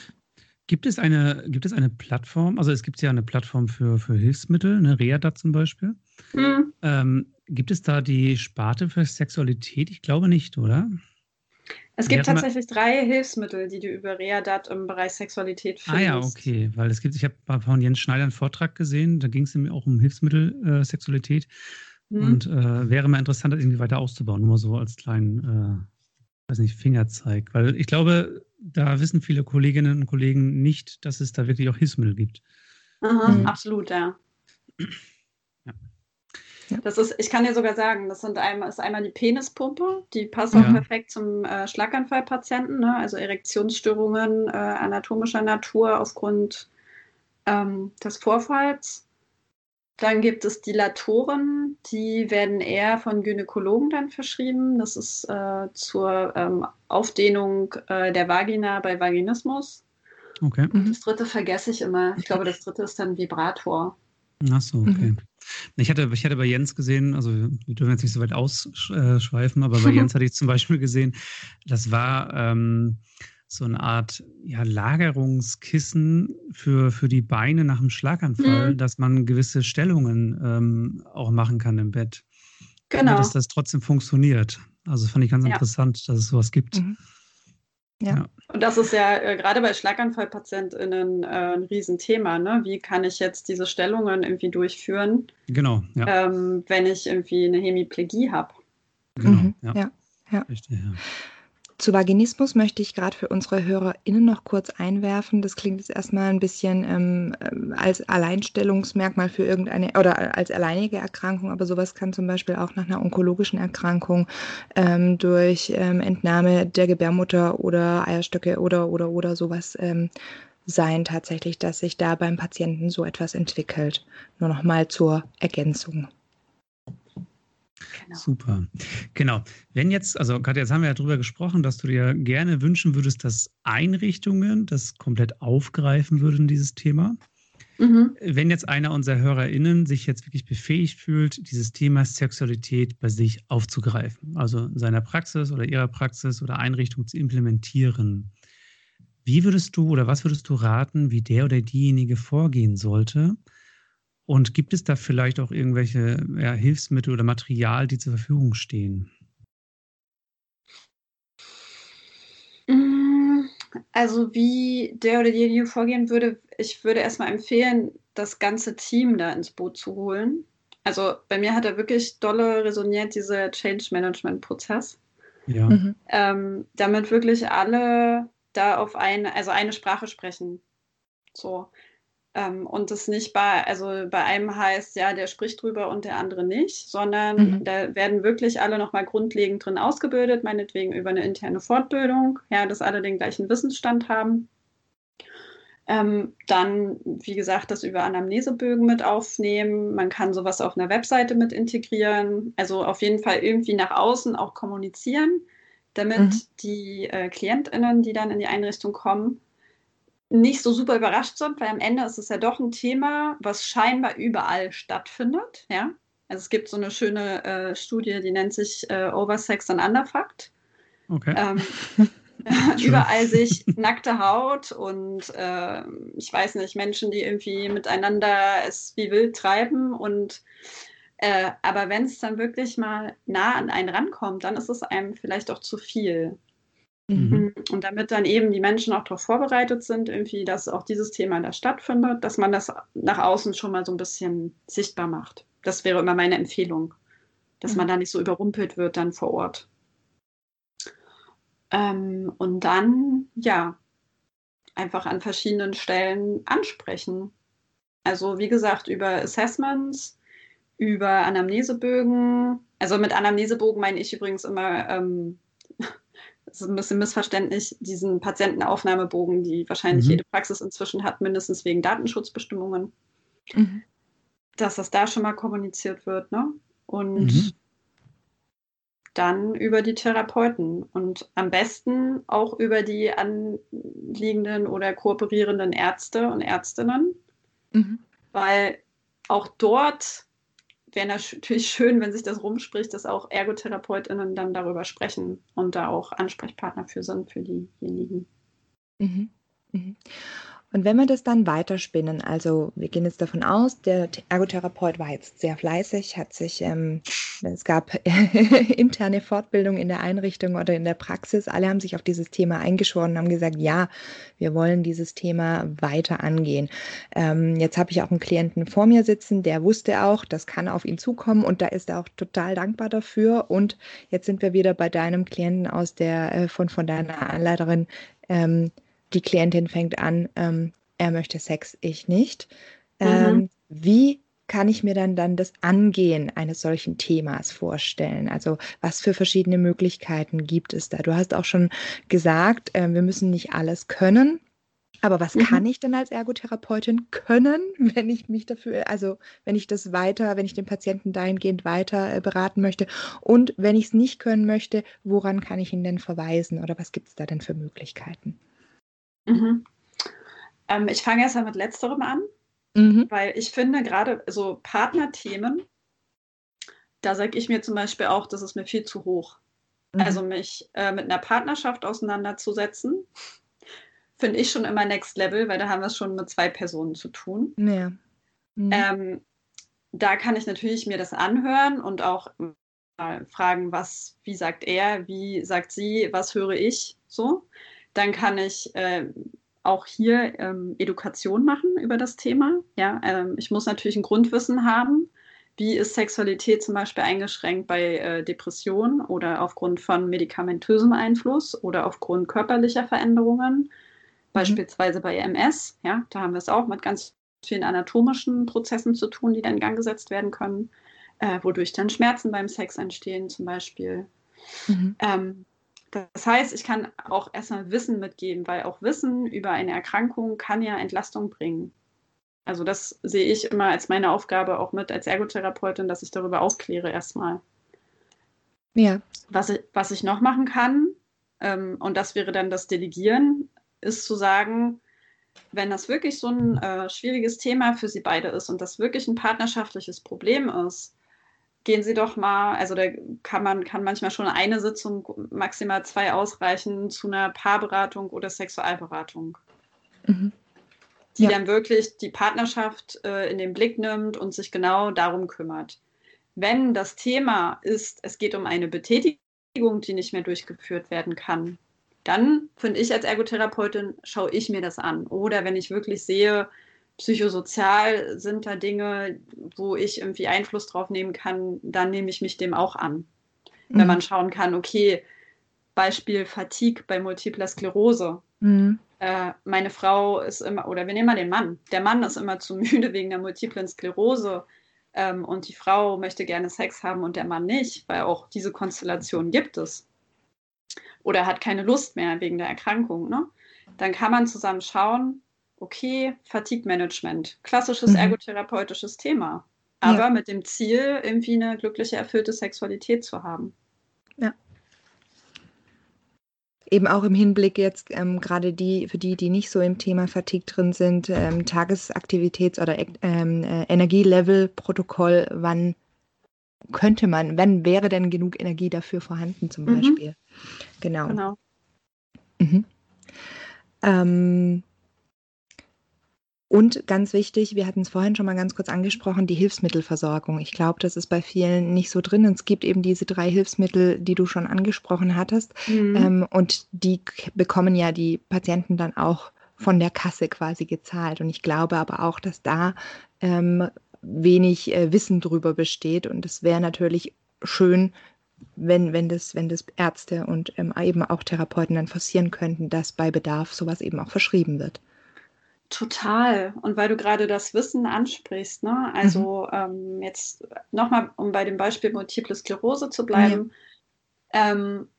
Gibt es, eine, gibt es eine Plattform, also es gibt ja eine Plattform für, für Hilfsmittel, eine Readat zum Beispiel. Mhm. Ähm, gibt es da die Sparte für Sexualität? Ich glaube nicht, oder? Es gibt tatsächlich drei Hilfsmittel, die du über Readat im Bereich Sexualität findest. Ah ja, okay, weil es gibt, ich habe von Jens Schneider einen Vortrag gesehen, da ging es nämlich auch um Hilfsmittel äh, Sexualität hm. und äh, wäre mal interessant, das irgendwie weiter auszubauen, nur so als kleinen, äh, weiß nicht, Fingerzeig, weil ich glaube, da wissen viele Kolleginnen und Kollegen nicht, dass es da wirklich auch Hilfsmittel gibt. Aha, mhm. Absolut, ja. Das ist, ich kann dir sogar sagen, das sind einmal, ist einmal die Penispumpe, die passt auch perfekt zum äh, Schlaganfallpatienten, ne? also Erektionsstörungen äh, anatomischer Natur aufgrund ähm, des Vorfalls. Dann gibt es Dilatoren, die werden eher von Gynäkologen dann verschrieben. Das ist äh, zur ähm, Aufdehnung äh, der Vagina bei Vaginismus. Okay. Und das dritte vergesse ich immer. Ich glaube, das dritte ist dann Vibrator. Ach so, okay. Mhm. Ich hatte, ich hatte bei Jens gesehen, also wir dürfen jetzt nicht so weit ausschweifen, aber bei [laughs] Jens hatte ich zum Beispiel gesehen, das war ähm, so eine Art ja, Lagerungskissen für, für die Beine nach dem Schlaganfall, mhm. dass man gewisse Stellungen ähm, auch machen kann im Bett. Genau. Dass das trotzdem funktioniert. Also fand ich ganz ja. interessant, dass es sowas gibt. Mhm. Ja. ja. Und das ist ja äh, gerade bei SchlaganfallpatientInnen äh, ein Riesenthema. Ne? Wie kann ich jetzt diese Stellungen irgendwie durchführen? Genau. Ja. Ähm, wenn ich irgendwie eine Hemiplegie habe. Genau. Mhm. Ja. ja. ja. Richtig, ja. Zu Vaginismus möchte ich gerade für unsere HörerInnen noch kurz einwerfen. Das klingt jetzt erstmal ein bisschen ähm, äh, als Alleinstellungsmerkmal für irgendeine oder als alleinige Erkrankung, aber sowas kann zum Beispiel auch nach einer onkologischen Erkrankung ähm, durch ähm, Entnahme der Gebärmutter oder Eierstöcke oder oder oder sowas ähm, sein tatsächlich, dass sich da beim Patienten so etwas entwickelt. Nur noch mal zur Ergänzung. Genau. Super. Genau. Wenn jetzt, also Katja, jetzt haben wir ja darüber gesprochen, dass du dir gerne wünschen würdest, dass Einrichtungen das komplett aufgreifen würden, dieses Thema. Mhm. Wenn jetzt einer unserer HörerInnen sich jetzt wirklich befähigt fühlt, dieses Thema Sexualität bei sich aufzugreifen, also in seiner Praxis oder ihrer Praxis oder Einrichtung zu implementieren, wie würdest du oder was würdest du raten, wie der oder diejenige vorgehen sollte, und gibt es da vielleicht auch irgendwelche ja, Hilfsmittel oder Material, die zur Verfügung stehen? Mm, also wie der oder diejenige vorgehen würde, ich würde erstmal empfehlen, das ganze Team da ins Boot zu holen. Also bei mir hat er wirklich dolle resoniert, dieser Change Management Prozess. Ja. Mhm. Ähm, damit wirklich alle da auf eine, also eine Sprache sprechen. So. Ähm, und es nicht bei, also bei einem heißt, ja, der spricht drüber und der andere nicht, sondern mhm. da werden wirklich alle nochmal grundlegend drin ausgebildet, meinetwegen über eine interne Fortbildung, ja, dass alle den gleichen Wissensstand haben. Ähm, dann, wie gesagt, das über Anamnesebögen mit aufnehmen. Man kann sowas auf einer Webseite mit integrieren. Also auf jeden Fall irgendwie nach außen auch kommunizieren, damit mhm. die äh, KlientInnen, die dann in die Einrichtung kommen, nicht so super überrascht sind, weil am Ende ist es ja doch ein Thema, was scheinbar überall stattfindet. Ja? Also es gibt so eine schöne äh, Studie, die nennt sich äh, Oversex and Underfact. Okay. Ähm, [laughs] [laughs] überall sich nackte Haut und äh, ich weiß nicht, Menschen, die irgendwie miteinander es wie wild treiben und äh, aber wenn es dann wirklich mal nah an einen rankommt, dann ist es einem vielleicht auch zu viel. Mhm. mhm. Und damit dann eben die Menschen auch darauf vorbereitet sind, irgendwie, dass auch dieses Thema da stattfindet, dass man das nach außen schon mal so ein bisschen sichtbar macht. Das wäre immer meine Empfehlung, dass mhm. man da nicht so überrumpelt wird dann vor Ort. Ähm, und dann, ja, einfach an verschiedenen Stellen ansprechen. Also wie gesagt, über Assessments, über Anamnesebögen. Also mit Anamnesebogen meine ich übrigens immer, ähm, das ist ein bisschen missverständlich, diesen Patientenaufnahmebogen, die wahrscheinlich mhm. jede Praxis inzwischen hat, mindestens wegen Datenschutzbestimmungen. Mhm. Dass das da schon mal kommuniziert wird, ne? Und mhm. dann über die Therapeuten und am besten auch über die anliegenden oder kooperierenden Ärzte und Ärztinnen, mhm. weil auch dort wäre natürlich schön, wenn sich das rumspricht, dass auch ErgotherapeutInnen dann darüber sprechen und da auch Ansprechpartner für sind, für diejenigen. Mhm. Mhm. Und wenn wir das dann weiterspinnen, also wir gehen jetzt davon aus, der Ergotherapeut war jetzt sehr fleißig, hat sich, ähm, es gab [laughs] interne Fortbildung in der Einrichtung oder in der Praxis, alle haben sich auf dieses Thema eingeschworen und haben gesagt, ja, wir wollen dieses Thema weiter angehen. Ähm, jetzt habe ich auch einen Klienten vor mir sitzen, der wusste auch, das kann auf ihn zukommen und da ist er auch total dankbar dafür. Und jetzt sind wir wieder bei deinem Klienten aus der, äh, von, von deiner Anleiterin, ähm, die Klientin fängt an, ähm, er möchte Sex, ich nicht. Mhm. Ähm, wie kann ich mir dann dann das Angehen eines solchen Themas vorstellen? Also was für verschiedene Möglichkeiten gibt es da? Du hast auch schon gesagt, äh, wir müssen nicht alles können. Aber was mhm. kann ich denn als Ergotherapeutin können, [laughs] wenn ich mich dafür, also wenn ich das weiter, wenn ich den Patienten dahingehend weiter äh, beraten möchte und wenn ich es nicht können möchte, woran kann ich ihn denn verweisen oder was gibt es da denn für Möglichkeiten? Mhm. Ähm, ich fange erst mal mit letzterem an, mhm. weil ich finde gerade so Partnerthemen, da sage ich mir zum Beispiel auch, das ist mir viel zu hoch. Mhm. Also mich äh, mit einer Partnerschaft auseinanderzusetzen, finde ich schon immer Next Level, weil da haben wir es schon mit zwei Personen zu tun. Ja. Mhm. Ähm, da kann ich natürlich mir das anhören und auch mal fragen, was, wie sagt er, wie sagt sie, was höre ich so. Dann kann ich äh, auch hier ähm, Education machen über das Thema. Ja, ähm, ich muss natürlich ein Grundwissen haben. Wie ist Sexualität zum Beispiel eingeschränkt bei äh, Depressionen oder aufgrund von medikamentösem Einfluss oder aufgrund körperlicher Veränderungen, mhm. beispielsweise bei MS. Ja, da haben wir es auch mit ganz vielen anatomischen Prozessen zu tun, die dann in Gang gesetzt werden können, äh, wodurch dann Schmerzen beim Sex entstehen zum Beispiel. Mhm. Ähm, das heißt, ich kann auch erstmal Wissen mitgeben, weil auch Wissen über eine Erkrankung kann ja Entlastung bringen. Also das sehe ich immer als meine Aufgabe auch mit als Ergotherapeutin, dass ich darüber aufkläre erstmal. Ja. Was ich, was ich noch machen kann, ähm, und das wäre dann das Delegieren, ist zu sagen, wenn das wirklich so ein äh, schwieriges Thema für Sie beide ist und das wirklich ein partnerschaftliches Problem ist, gehen Sie doch mal, also da kann man kann manchmal schon eine Sitzung, maximal zwei ausreichen zu einer Paarberatung oder Sexualberatung. Mhm. Die ja. dann wirklich die Partnerschaft äh, in den Blick nimmt und sich genau darum kümmert. Wenn das Thema ist, es geht um eine Betätigung, die nicht mehr durchgeführt werden kann, dann finde ich als Ergotherapeutin, schaue ich mir das an. Oder wenn ich wirklich sehe, psychosozial sind da Dinge, wo ich irgendwie Einfluss drauf nehmen kann, dann nehme ich mich dem auch an. Mhm. Wenn man schauen kann, okay, Beispiel Fatigue bei multipler Sklerose. Mhm. Äh, meine Frau ist immer, oder wir nehmen mal den Mann. Der Mann ist immer zu [laughs] müde wegen der multiplen Sklerose ähm, und die Frau möchte gerne Sex haben und der Mann nicht, weil auch diese Konstellation gibt es. Oder hat keine Lust mehr wegen der Erkrankung. Ne? Dann kann man zusammen schauen, okay, Fatigue-Management, klassisches mhm. ergotherapeutisches Thema, aber ja. mit dem Ziel, irgendwie eine glückliche, erfüllte Sexualität zu haben. Ja. Eben auch im Hinblick jetzt ähm, gerade die, für die, die nicht so im Thema Fatigue drin sind, ähm, Tagesaktivitäts- oder ähm, äh, Energielevel-Protokoll, wann könnte man, wann wäre denn genug Energie dafür vorhanden zum mhm. Beispiel? Genau. genau. Mhm. Ähm, und ganz wichtig, wir hatten es vorhin schon mal ganz kurz angesprochen, die Hilfsmittelversorgung. Ich glaube, das ist bei vielen nicht so drin. es gibt eben diese drei Hilfsmittel, die du schon angesprochen hattest. Mhm. Ähm, und die bekommen ja die Patienten dann auch von der Kasse quasi gezahlt. Und ich glaube aber auch, dass da ähm, wenig äh, Wissen drüber besteht. Und es wäre natürlich schön, wenn, wenn, das, wenn das Ärzte und ähm, eben auch Therapeuten dann forcieren könnten, dass bei Bedarf sowas eben auch verschrieben wird. Total. Und weil du gerade das Wissen ansprichst, ne? also mhm. ähm, jetzt nochmal, um bei dem Beispiel Multiple Sklerose zu bleiben, ja. ähm,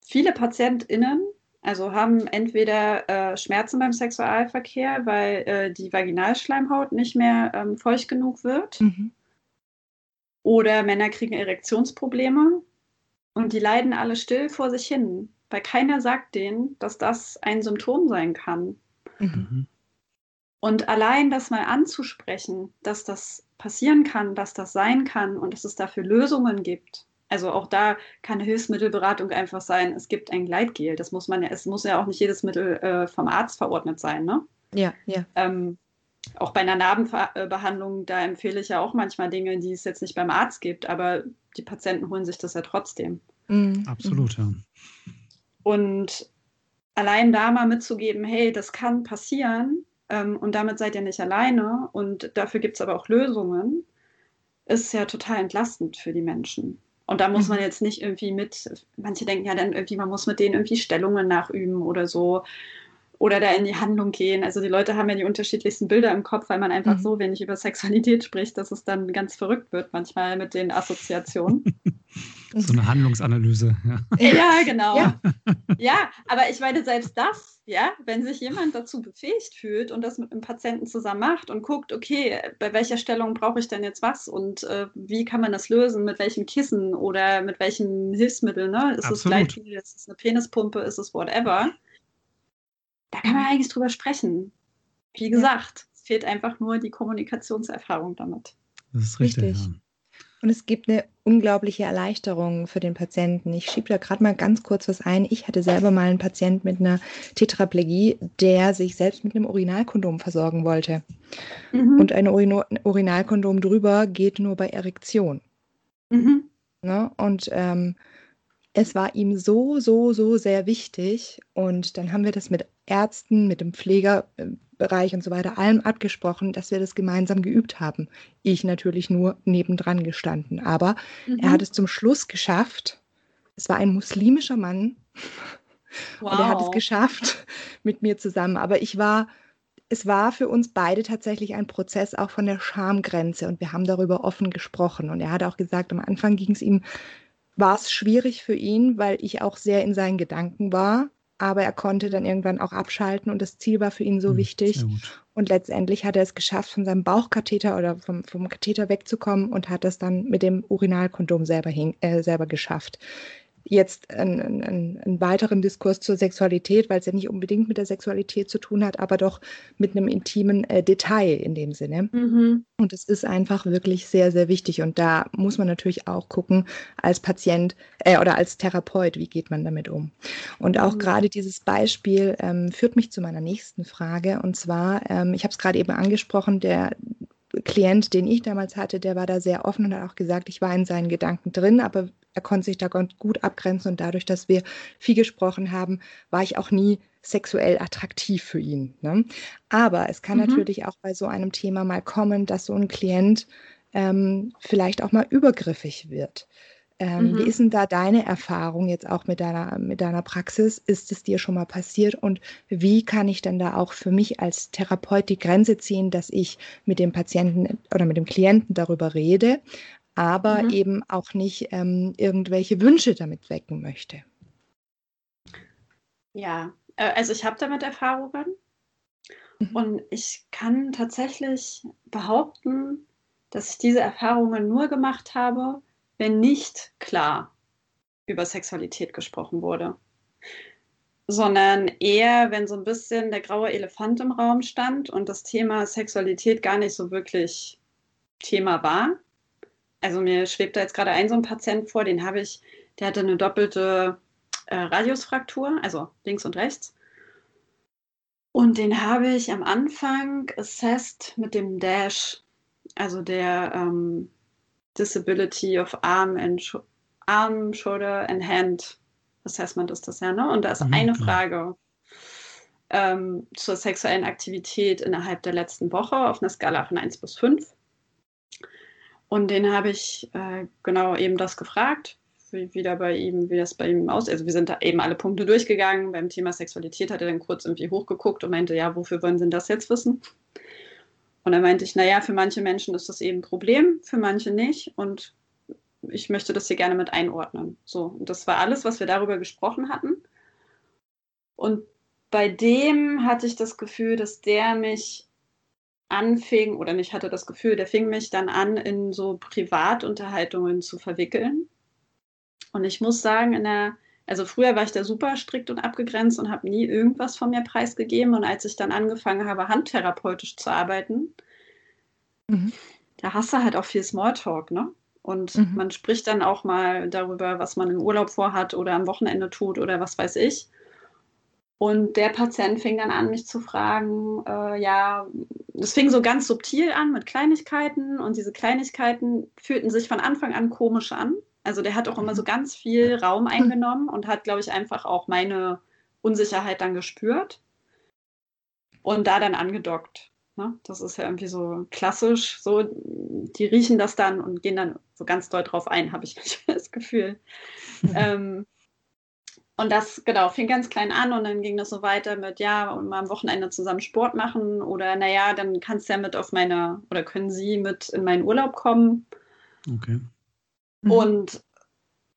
viele PatientInnen also haben entweder äh, Schmerzen beim Sexualverkehr, weil äh, die Vaginalschleimhaut nicht mehr ähm, feucht genug wird. Mhm. Oder Männer kriegen Erektionsprobleme und die leiden alle still vor sich hin, weil keiner sagt denen, dass das ein Symptom sein kann. Mhm. Und allein das mal anzusprechen, dass das passieren kann, dass das sein kann und dass es dafür Lösungen gibt, also auch da kann Hilfsmittelberatung einfach sein, es gibt ein Gleitgel. Das muss man ja, es muss ja auch nicht jedes Mittel äh, vom Arzt verordnet sein, ne? Ja, ja. Ähm, auch bei einer Narbenbehandlung, da empfehle ich ja auch manchmal Dinge, die es jetzt nicht beim Arzt gibt, aber die Patienten holen sich das ja trotzdem. Mhm. Absolut, ja. Und allein da mal mitzugeben, hey, das kann passieren ähm, und damit seid ihr nicht alleine und dafür gibt es aber auch Lösungen, ist ja total entlastend für die Menschen. Und da muss man mhm. jetzt nicht irgendwie mit, manche denken ja dann irgendwie, man muss mit denen irgendwie Stellungen nachüben oder so oder da in die Handlung gehen. Also die Leute haben ja die unterschiedlichsten Bilder im Kopf, weil man einfach mhm. so wenig über Sexualität spricht, dass es dann ganz verrückt wird manchmal mit den Assoziationen. [laughs] so eine Handlungsanalyse. Ja, ja genau. Ja. ja. aber ich meine, selbst das, ja, wenn sich jemand dazu befähigt fühlt und das mit einem Patienten zusammen macht und guckt, okay, bei welcher Stellung brauche ich denn jetzt was und äh, wie kann man das lösen, mit welchem Kissen oder mit welchem Hilfsmittel, ne? Ist Absolut. es Gleitgel, ist es eine Penispumpe, ist es whatever? Da kann man eigentlich drüber sprechen. Wie gesagt, es fehlt einfach nur die Kommunikationserfahrung damit. Das ist richtig. richtig. Ja. Und es gibt eine unglaubliche Erleichterung für den Patienten. Ich schiebe da gerade mal ganz kurz was ein. Ich hatte selber mal einen Patienten mit einer Tetraplegie, der sich selbst mit einem Urinalkondom versorgen wollte. Mhm. Und ein Urin Urinalkondom drüber geht nur bei Erektion. Mhm. Ne? Und ähm, es war ihm so, so, so sehr wichtig. Und dann haben wir das mit Ärzten, mit dem Pflegerbereich und so weiter, allem abgesprochen, dass wir das gemeinsam geübt haben. Ich natürlich nur nebendran gestanden. Aber mhm. er hat es zum Schluss geschafft. Es war ein muslimischer Mann. Wow. Und er hat es geschafft mit mir zusammen. Aber ich war, es war für uns beide tatsächlich ein Prozess auch von der Schamgrenze. Und wir haben darüber offen gesprochen. Und er hat auch gesagt, am Anfang ging es ihm war es schwierig für ihn, weil ich auch sehr in seinen Gedanken war aber er konnte dann irgendwann auch abschalten und das Ziel war für ihn so mhm, wichtig. Und letztendlich hat er es geschafft, von seinem Bauchkatheter oder vom, vom Katheter wegzukommen und hat das dann mit dem Urinalkondom selber, hin, äh, selber geschafft jetzt einen, einen, einen, weiteren Diskurs zur Sexualität, weil es ja nicht unbedingt mit der Sexualität zu tun hat, aber doch mit einem intimen äh, Detail in dem Sinne. Mhm. Und es ist einfach wirklich sehr, sehr wichtig. Und da muss man natürlich auch gucken, als Patient äh, oder als Therapeut, wie geht man damit um. Und auch mhm. gerade dieses Beispiel ähm, führt mich zu meiner nächsten Frage. Und zwar, ähm, ich habe es gerade eben angesprochen, der Klient, den ich damals hatte, der war da sehr offen und hat auch gesagt, ich war in seinen Gedanken drin, aber er konnte sich da gut abgrenzen und dadurch, dass wir viel gesprochen haben, war ich auch nie sexuell attraktiv für ihn. Ne? Aber es kann mhm. natürlich auch bei so einem Thema mal kommen, dass so ein Klient ähm, vielleicht auch mal übergriffig wird. Ähm, mhm. Wie ist denn da deine Erfahrung jetzt auch mit deiner, mit deiner Praxis? Ist es dir schon mal passiert? Und wie kann ich denn da auch für mich als Therapeut die Grenze ziehen, dass ich mit dem Patienten oder mit dem Klienten darüber rede, aber mhm. eben auch nicht ähm, irgendwelche Wünsche damit wecken möchte? Ja, äh, also ich habe damit Erfahrungen mhm. und ich kann tatsächlich behaupten, dass ich diese Erfahrungen nur gemacht habe, wenn nicht klar über Sexualität gesprochen wurde, sondern eher, wenn so ein bisschen der graue Elefant im Raum stand und das Thema Sexualität gar nicht so wirklich Thema war. Also mir schwebt da jetzt gerade ein so ein Patient vor, den habe ich, der hatte eine doppelte äh, Radiusfraktur, also links und rechts. Und den habe ich am Anfang assessed mit dem Dash, also der ähm, Disability of Arm and Sh Arm, Shoulder and Hand Assessment ist das ja, ne? Und da ist mhm, eine Frage ähm, zur sexuellen Aktivität innerhalb der letzten Woche auf einer Skala von 1 bis 5. Und den habe ich äh, genau eben das gefragt. wie, wie, bei ihm, wie das bei ihm aussieht. Also wir sind da eben alle Punkte durchgegangen. Beim Thema Sexualität hat er dann kurz irgendwie hochgeguckt und meinte, ja, wofür wollen Sie denn das jetzt wissen? Und dann meinte ich, naja, für manche Menschen ist das eben ein Problem, für manche nicht. Und ich möchte das hier gerne mit einordnen. So, und das war alles, was wir darüber gesprochen hatten. Und bei dem hatte ich das Gefühl, dass der mich anfing, oder ich hatte das Gefühl, der fing mich dann an, in so Privatunterhaltungen zu verwickeln. Und ich muss sagen, in der, also früher war ich da super strikt und abgegrenzt und habe nie irgendwas von mir preisgegeben. Und als ich dann angefangen habe, handtherapeutisch zu arbeiten, mhm. da hast du halt auch viel Smalltalk, ne? Und mhm. man spricht dann auch mal darüber, was man im Urlaub vorhat oder am Wochenende tut oder was weiß ich. Und der Patient fing dann an, mich zu fragen, äh, ja, das fing so ganz subtil an mit Kleinigkeiten und diese Kleinigkeiten fühlten sich von Anfang an komisch an. Also der hat auch immer so ganz viel Raum eingenommen und hat, glaube ich, einfach auch meine Unsicherheit dann gespürt und da dann angedockt. Ne? Das ist ja irgendwie so klassisch, so die riechen das dann und gehen dann so ganz doll drauf ein, habe ich [laughs] das Gefühl. [laughs] ähm, und das, genau, fing ganz klein an und dann ging das so weiter mit, ja, und mal am Wochenende zusammen Sport machen oder naja, dann kannst du ja mit auf meine, oder können sie mit in meinen Urlaub kommen. Okay. Mhm. Und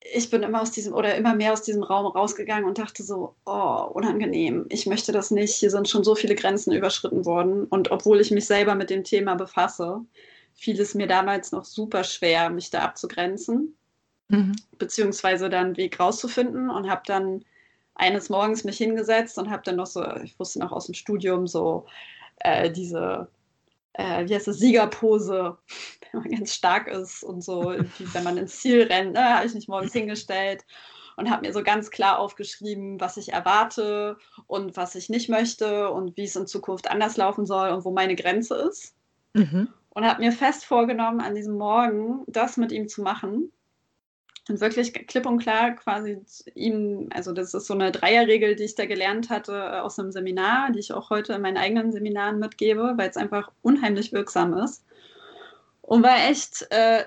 ich bin immer aus diesem, oder immer mehr aus diesem Raum rausgegangen und dachte so, oh, unangenehm, ich möchte das nicht, hier sind schon so viele Grenzen überschritten worden. Und obwohl ich mich selber mit dem Thema befasse, fiel es mir damals noch super schwer, mich da abzugrenzen mhm. beziehungsweise dann Weg rauszufinden und habe dann eines Morgens mich hingesetzt und habe dann noch so, ich wusste noch aus dem Studium so äh, diese, äh, wie heißt das, Siegerpose, [laughs] wenn man ganz stark ist und so, wenn man ins Ziel rennt, ne, habe ich mich morgens hingestellt und habe mir so ganz klar aufgeschrieben, was ich erwarte und was ich nicht möchte und wie es in Zukunft anders laufen soll und wo meine Grenze ist. Mhm. Und habe mir fest vorgenommen, an diesem Morgen das mit ihm zu machen und wirklich klipp und klar quasi ihm, also das ist so eine Dreierregel, die ich da gelernt hatte äh, aus einem Seminar, die ich auch heute in meinen eigenen Seminaren mitgebe, weil es einfach unheimlich wirksam ist. Und war echt äh,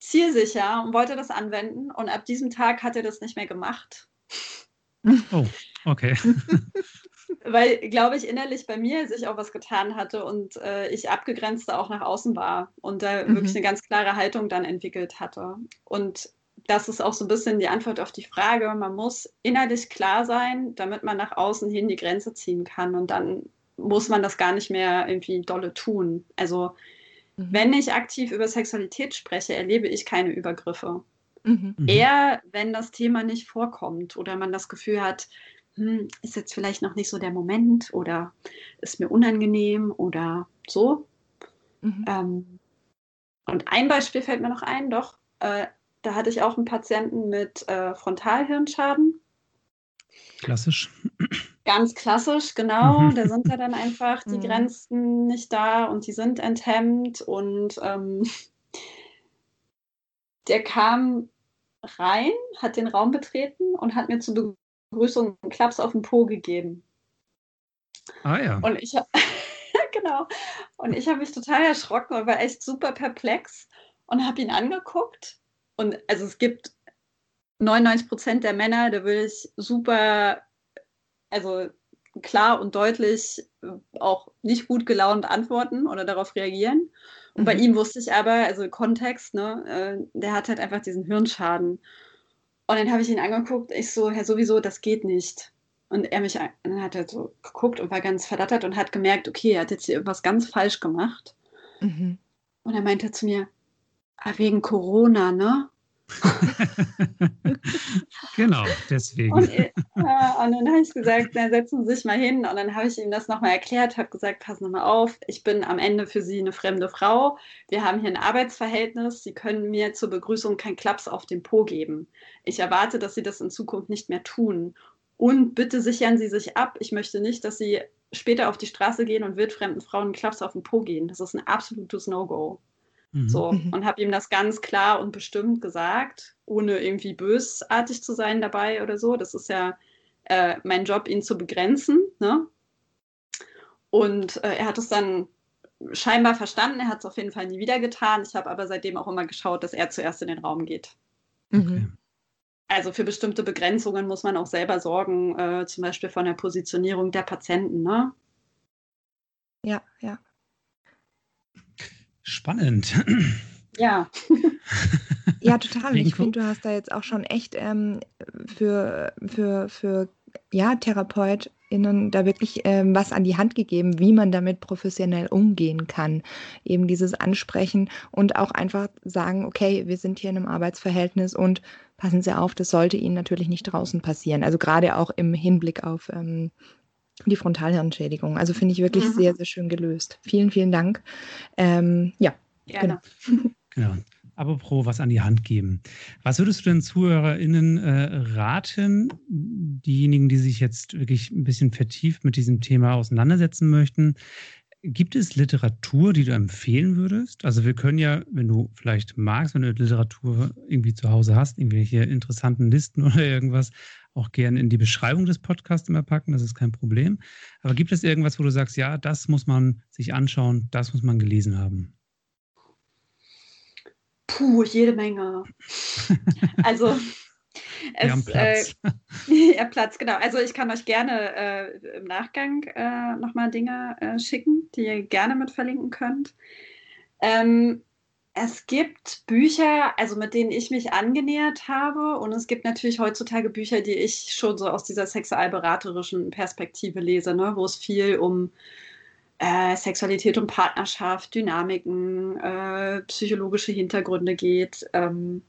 zielsicher und wollte das anwenden. Und ab diesem Tag hat er das nicht mehr gemacht. Oh, okay. [laughs] weil, glaube ich, innerlich bei mir sich auch was getan hatte und äh, ich abgegrenzter auch nach außen war und da mhm. wirklich eine ganz klare Haltung dann entwickelt hatte. Und das ist auch so ein bisschen die Antwort auf die Frage. Man muss innerlich klar sein, damit man nach außen hin die Grenze ziehen kann. Und dann muss man das gar nicht mehr irgendwie dolle tun. Also, mhm. wenn ich aktiv über Sexualität spreche, erlebe ich keine Übergriffe. Mhm. mhm. Eher, wenn das Thema nicht vorkommt oder man das Gefühl hat, hm, ist jetzt vielleicht noch nicht so der Moment oder ist mir unangenehm oder so. Mhm. Ähm, und ein Beispiel fällt mir noch ein, doch, äh, da hatte ich auch einen Patienten mit äh, Frontalhirnschaden. Klassisch. Ganz klassisch, genau. Mhm. Da sind ja dann einfach die [laughs] mhm. Grenzen nicht da und die sind enthemmt. Und ähm, der kam rein, hat den Raum betreten und hat mir zur Begrüßung einen Klaps auf den Po gegeben. Ah ja. Und ich [laughs] genau. Und ich habe mich total erschrocken und war echt super perplex und habe ihn angeguckt und also es gibt 99 Prozent der Männer, da würde ich super, also klar und deutlich äh, auch nicht gut gelaunt antworten oder darauf reagieren. Und mhm. bei ihm wusste ich aber, also Kontext, ne, äh, der hat halt einfach diesen Hirnschaden. Und dann habe ich ihn angeguckt, ich so, ja, sowieso, das geht nicht. Und er mich, dann hat er so geguckt und war ganz verdattert und hat gemerkt, okay, er hat jetzt hier irgendwas ganz falsch gemacht. Mhm. Und er meinte zu mir, wegen Corona, ne? [laughs] genau, deswegen. Und, äh, und dann habe ich gesagt, na, setzen Sie sich mal hin. Und dann habe ich ihm das nochmal erklärt, habe gesagt, passen Sie mal auf, ich bin am Ende für Sie eine fremde Frau. Wir haben hier ein Arbeitsverhältnis. Sie können mir zur Begrüßung keinen Klaps auf den Po geben. Ich erwarte, dass Sie das in Zukunft nicht mehr tun. Und bitte sichern Sie sich ab. Ich möchte nicht, dass Sie später auf die Straße gehen und wildfremden Frauen einen Klaps auf den Po gehen. Das ist ein absolutes No-Go. Mhm. So, mhm. und habe ihm das ganz klar und bestimmt gesagt, ohne irgendwie bösartig zu sein dabei oder so. Das ist ja äh, mein Job, ihn zu begrenzen. Ne? Und äh, er hat es dann scheinbar verstanden. Er hat es auf jeden Fall nie wieder getan. Ich habe aber seitdem auch immer geschaut, dass er zuerst in den Raum geht. Okay. also für bestimmte Begrenzungen muss man auch selber sorgen, äh, zum Beispiel von der Positionierung der Patienten. Ne? Ja, ja. Spannend. Ja. [laughs] ja, total. Ich finde, du hast da jetzt auch schon echt ähm, für, für, für ja, TherapeutInnen da wirklich ähm, was an die Hand gegeben, wie man damit professionell umgehen kann. Eben dieses Ansprechen und auch einfach sagen, okay, wir sind hier in einem Arbeitsverhältnis und passen Sie auf, das sollte Ihnen natürlich nicht draußen passieren. Also gerade auch im Hinblick auf ähm, die Frontalhirnschädigung. Also finde ich wirklich mhm. sehr, sehr schön gelöst. Vielen, vielen Dank. Ähm, ja, Gerne. Genau. [laughs] genau. Apropos was an die Hand geben. Was würdest du den ZuhörerInnen äh, raten, diejenigen, die sich jetzt wirklich ein bisschen vertieft mit diesem Thema auseinandersetzen möchten? Gibt es Literatur, die du empfehlen würdest? Also wir können ja, wenn du vielleicht magst, wenn du Literatur irgendwie zu Hause hast, irgendwelche interessanten Listen [laughs] oder irgendwas, auch gerne in die Beschreibung des Podcasts immer packen, das ist kein Problem. Aber gibt es irgendwas, wo du sagst, ja, das muss man sich anschauen, das muss man gelesen haben? Puh, jede Menge. also [laughs] es, haben Platz. Äh, [laughs] ja, Platz, genau. Also ich kann euch gerne äh, im Nachgang äh, nochmal Dinge äh, schicken, die ihr gerne mit verlinken könnt. Ähm, es gibt Bücher, also mit denen ich mich angenähert habe, und es gibt natürlich heutzutage Bücher, die ich schon so aus dieser sexualberaterischen Perspektive lese, ne, wo es viel um äh, Sexualität und Partnerschaft, Dynamiken, äh, psychologische Hintergründe geht. Ähm,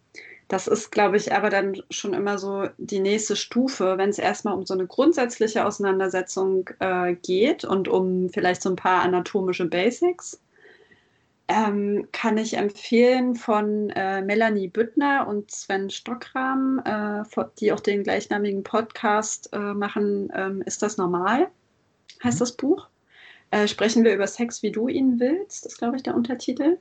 das ist, glaube ich, aber dann schon immer so die nächste Stufe, wenn es erstmal um so eine grundsätzliche Auseinandersetzung äh, geht und um vielleicht so ein paar anatomische Basics. Ähm, kann ich empfehlen von äh, Melanie Büttner und Sven Stockram, äh, die auch den gleichnamigen Podcast äh, machen, ähm, Ist das normal? Heißt mhm. das Buch äh, sprechen wir über Sex, wie du ihn willst. Das ist, glaube ich, der Untertitel.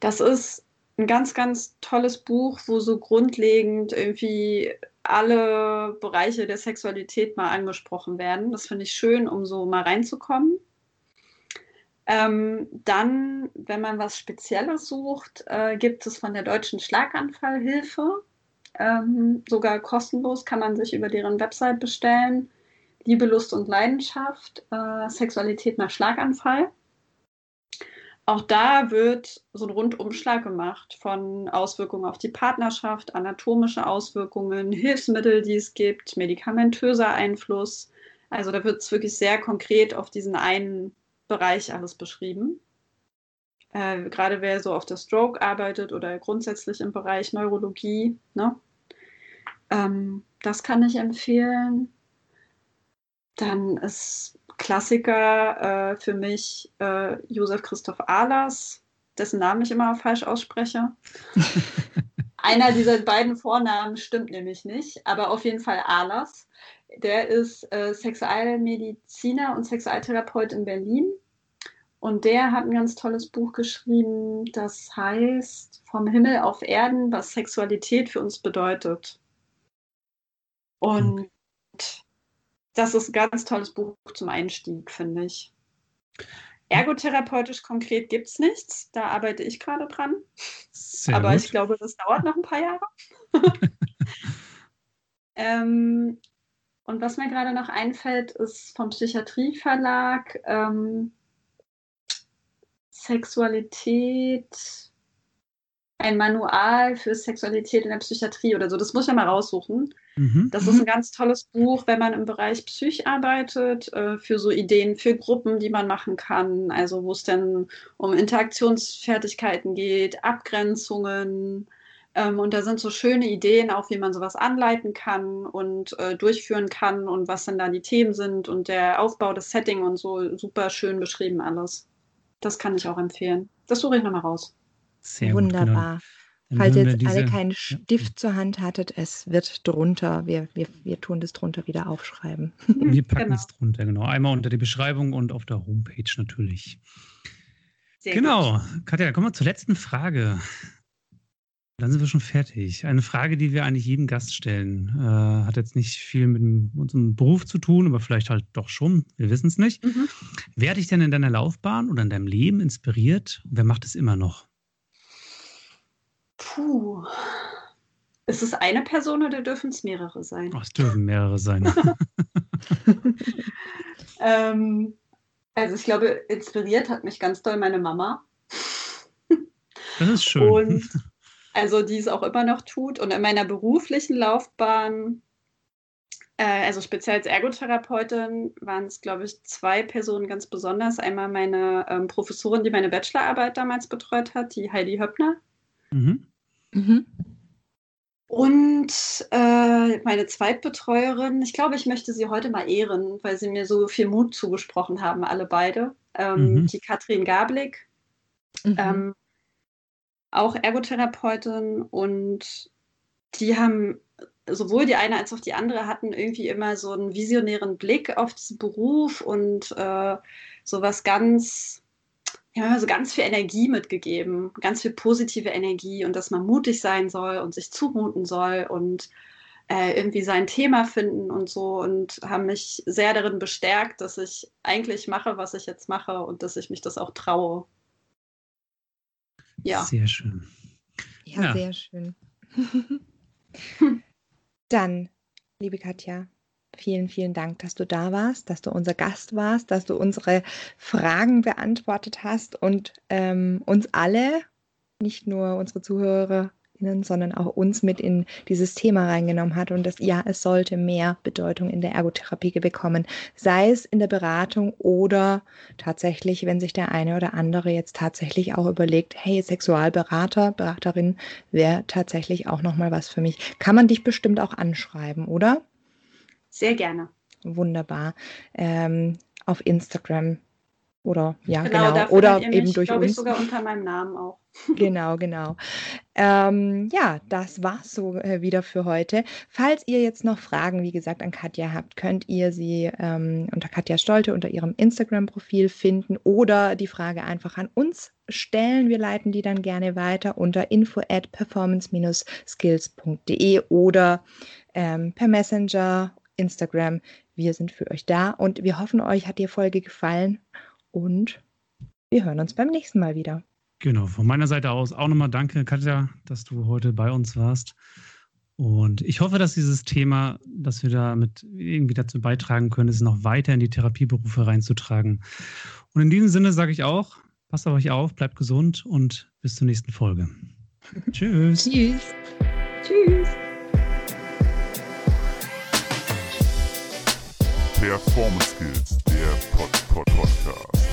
Das ist ein ganz, ganz tolles Buch, wo so grundlegend irgendwie alle Bereiche der Sexualität mal angesprochen werden. Das finde ich schön, um so mal reinzukommen. Ähm, dann, wenn man was Spezielles sucht, äh, gibt es von der Deutschen Schlaganfallhilfe, ähm, sogar kostenlos, kann man sich über deren Website bestellen. Liebe, Lust und Leidenschaft, äh, Sexualität nach Schlaganfall. Auch da wird so ein Rundumschlag gemacht von Auswirkungen auf die Partnerschaft, anatomische Auswirkungen, Hilfsmittel, die es gibt, medikamentöser Einfluss. Also da wird es wirklich sehr konkret auf diesen einen Bereich alles beschrieben. Äh, gerade wer so auf der Stroke arbeitet oder grundsätzlich im Bereich Neurologie, ne? Ähm, das kann ich empfehlen. Dann ist Klassiker äh, für mich äh, Josef Christoph Ahlers, dessen Namen ich immer falsch ausspreche. [laughs] Einer dieser beiden Vornamen stimmt nämlich nicht, aber auf jeden Fall Ahlers. Der ist äh, Sexualmediziner und Sexualtherapeut in Berlin. Und der hat ein ganz tolles Buch geschrieben, das heißt Vom Himmel auf Erden, was Sexualität für uns bedeutet. Und okay das ist ein ganz tolles Buch zum Einstieg, finde ich. Ergotherapeutisch konkret gibt es nichts. Da arbeite ich gerade dran. Sehr Aber gut. ich glaube, das dauert noch ein paar Jahre. [laughs] ähm, und was mir gerade noch einfällt, ist vom Psychiatrieverlag ähm, Sexualität ein Manual für Sexualität in der Psychiatrie oder so. Das muss ich ja mal raussuchen. Mhm. Das ist ein ganz tolles Buch, wenn man im Bereich Psych arbeitet, äh, für so Ideen, für Gruppen, die man machen kann. Also wo es dann um Interaktionsfertigkeiten geht, Abgrenzungen. Ähm, und da sind so schöne Ideen auch, wie man sowas anleiten kann und äh, durchführen kann und was dann da die Themen sind und der Aufbau des Setting und so super schön beschrieben alles. Das kann ich auch empfehlen. Das suche ich nochmal raus. Sehr Wunderbar. Gut, genau. Falls jetzt diese, alle keinen Stift ja. zur Hand hattet, es wird drunter, wir, wir, wir tun das drunter wieder aufschreiben. Wir [laughs] packen genau. es drunter, genau. Einmal unter die Beschreibung und auf der Homepage natürlich. Sehr genau. Gut. Katja, kommen wir zur letzten Frage. Dann sind wir schon fertig. Eine Frage, die wir eigentlich jedem Gast stellen. Äh, hat jetzt nicht viel mit unserem Beruf zu tun, aber vielleicht halt doch schon. Wir wissen es nicht. Mhm. Wer hat dich denn in deiner Laufbahn oder in deinem Leben inspiriert? wer macht es immer noch? Puh. Ist es eine Person oder dürfen es mehrere sein? Oh, es dürfen mehrere sein. [laughs] [laughs] ähm, also ich glaube, inspiriert hat mich ganz doll meine Mama. Das ist schön. Und also die es auch immer noch tut. Und in meiner beruflichen Laufbahn, äh, also speziell als Ergotherapeutin, waren es, glaube ich, zwei Personen ganz besonders. Einmal meine ähm, Professorin, die meine Bachelorarbeit damals betreut hat, die Heidi Höppner. Mhm. Mhm. Und äh, meine Zweitbetreuerin, ich glaube, ich möchte sie heute mal ehren, weil sie mir so viel Mut zugesprochen haben, alle beide. Ähm, mhm. Die Katrin Gablik, mhm. ähm, auch Ergotherapeutin und die haben sowohl die eine als auch die andere hatten irgendwie immer so einen visionären Blick auf diesen Beruf und äh, so was ganz, ja, so ganz viel Energie mitgegeben, ganz viel positive Energie und dass man mutig sein soll und sich zumuten soll und äh, irgendwie sein Thema finden und so und haben mich sehr darin bestärkt, dass ich eigentlich mache, was ich jetzt mache und dass ich mich das auch traue. Ja. Sehr schön. Ja, ja. sehr schön. [laughs] Dann, liebe Katja, vielen, vielen Dank, dass du da warst, dass du unser Gast warst, dass du unsere Fragen beantwortet hast und ähm, uns alle, nicht nur unsere Zuhörer, sondern auch uns mit in dieses Thema reingenommen hat und das ja, es sollte mehr Bedeutung in der Ergotherapie bekommen, sei es in der Beratung oder tatsächlich, wenn sich der eine oder andere jetzt tatsächlich auch überlegt, hey, Sexualberater, Beraterin wäre tatsächlich auch noch mal was für mich. Kann man dich bestimmt auch anschreiben, oder? Sehr gerne. Wunderbar. Ähm, auf Instagram oder ja, genau. genau. Oder eben mich, durch uns. Ich sogar unter meinem Namen auch. [laughs] [laughs] Genau, genau. Ähm, ja, das war's so äh, wieder für heute. Falls ihr jetzt noch Fragen, wie gesagt, an Katja habt, könnt ihr sie ähm, unter Katja Stolte unter ihrem Instagram-Profil finden oder die Frage einfach an uns stellen. Wir leiten die dann gerne weiter unter info at performance-skills.de oder ähm, per Messenger, Instagram. Wir sind für euch da und wir hoffen, euch hat die Folge gefallen und wir hören uns beim nächsten Mal wieder. Genau, von meiner Seite aus auch nochmal danke, Katja, dass du heute bei uns warst. Und ich hoffe, dass dieses Thema, dass wir damit irgendwie dazu beitragen können, es noch weiter in die Therapieberufe reinzutragen. Und in diesem Sinne sage ich auch, passt auf euch auf, bleibt gesund und bis zur nächsten Folge. [laughs] Tschüss. Tschüss. Tschüss. Performance Skills, der Pod -Pod Podcast.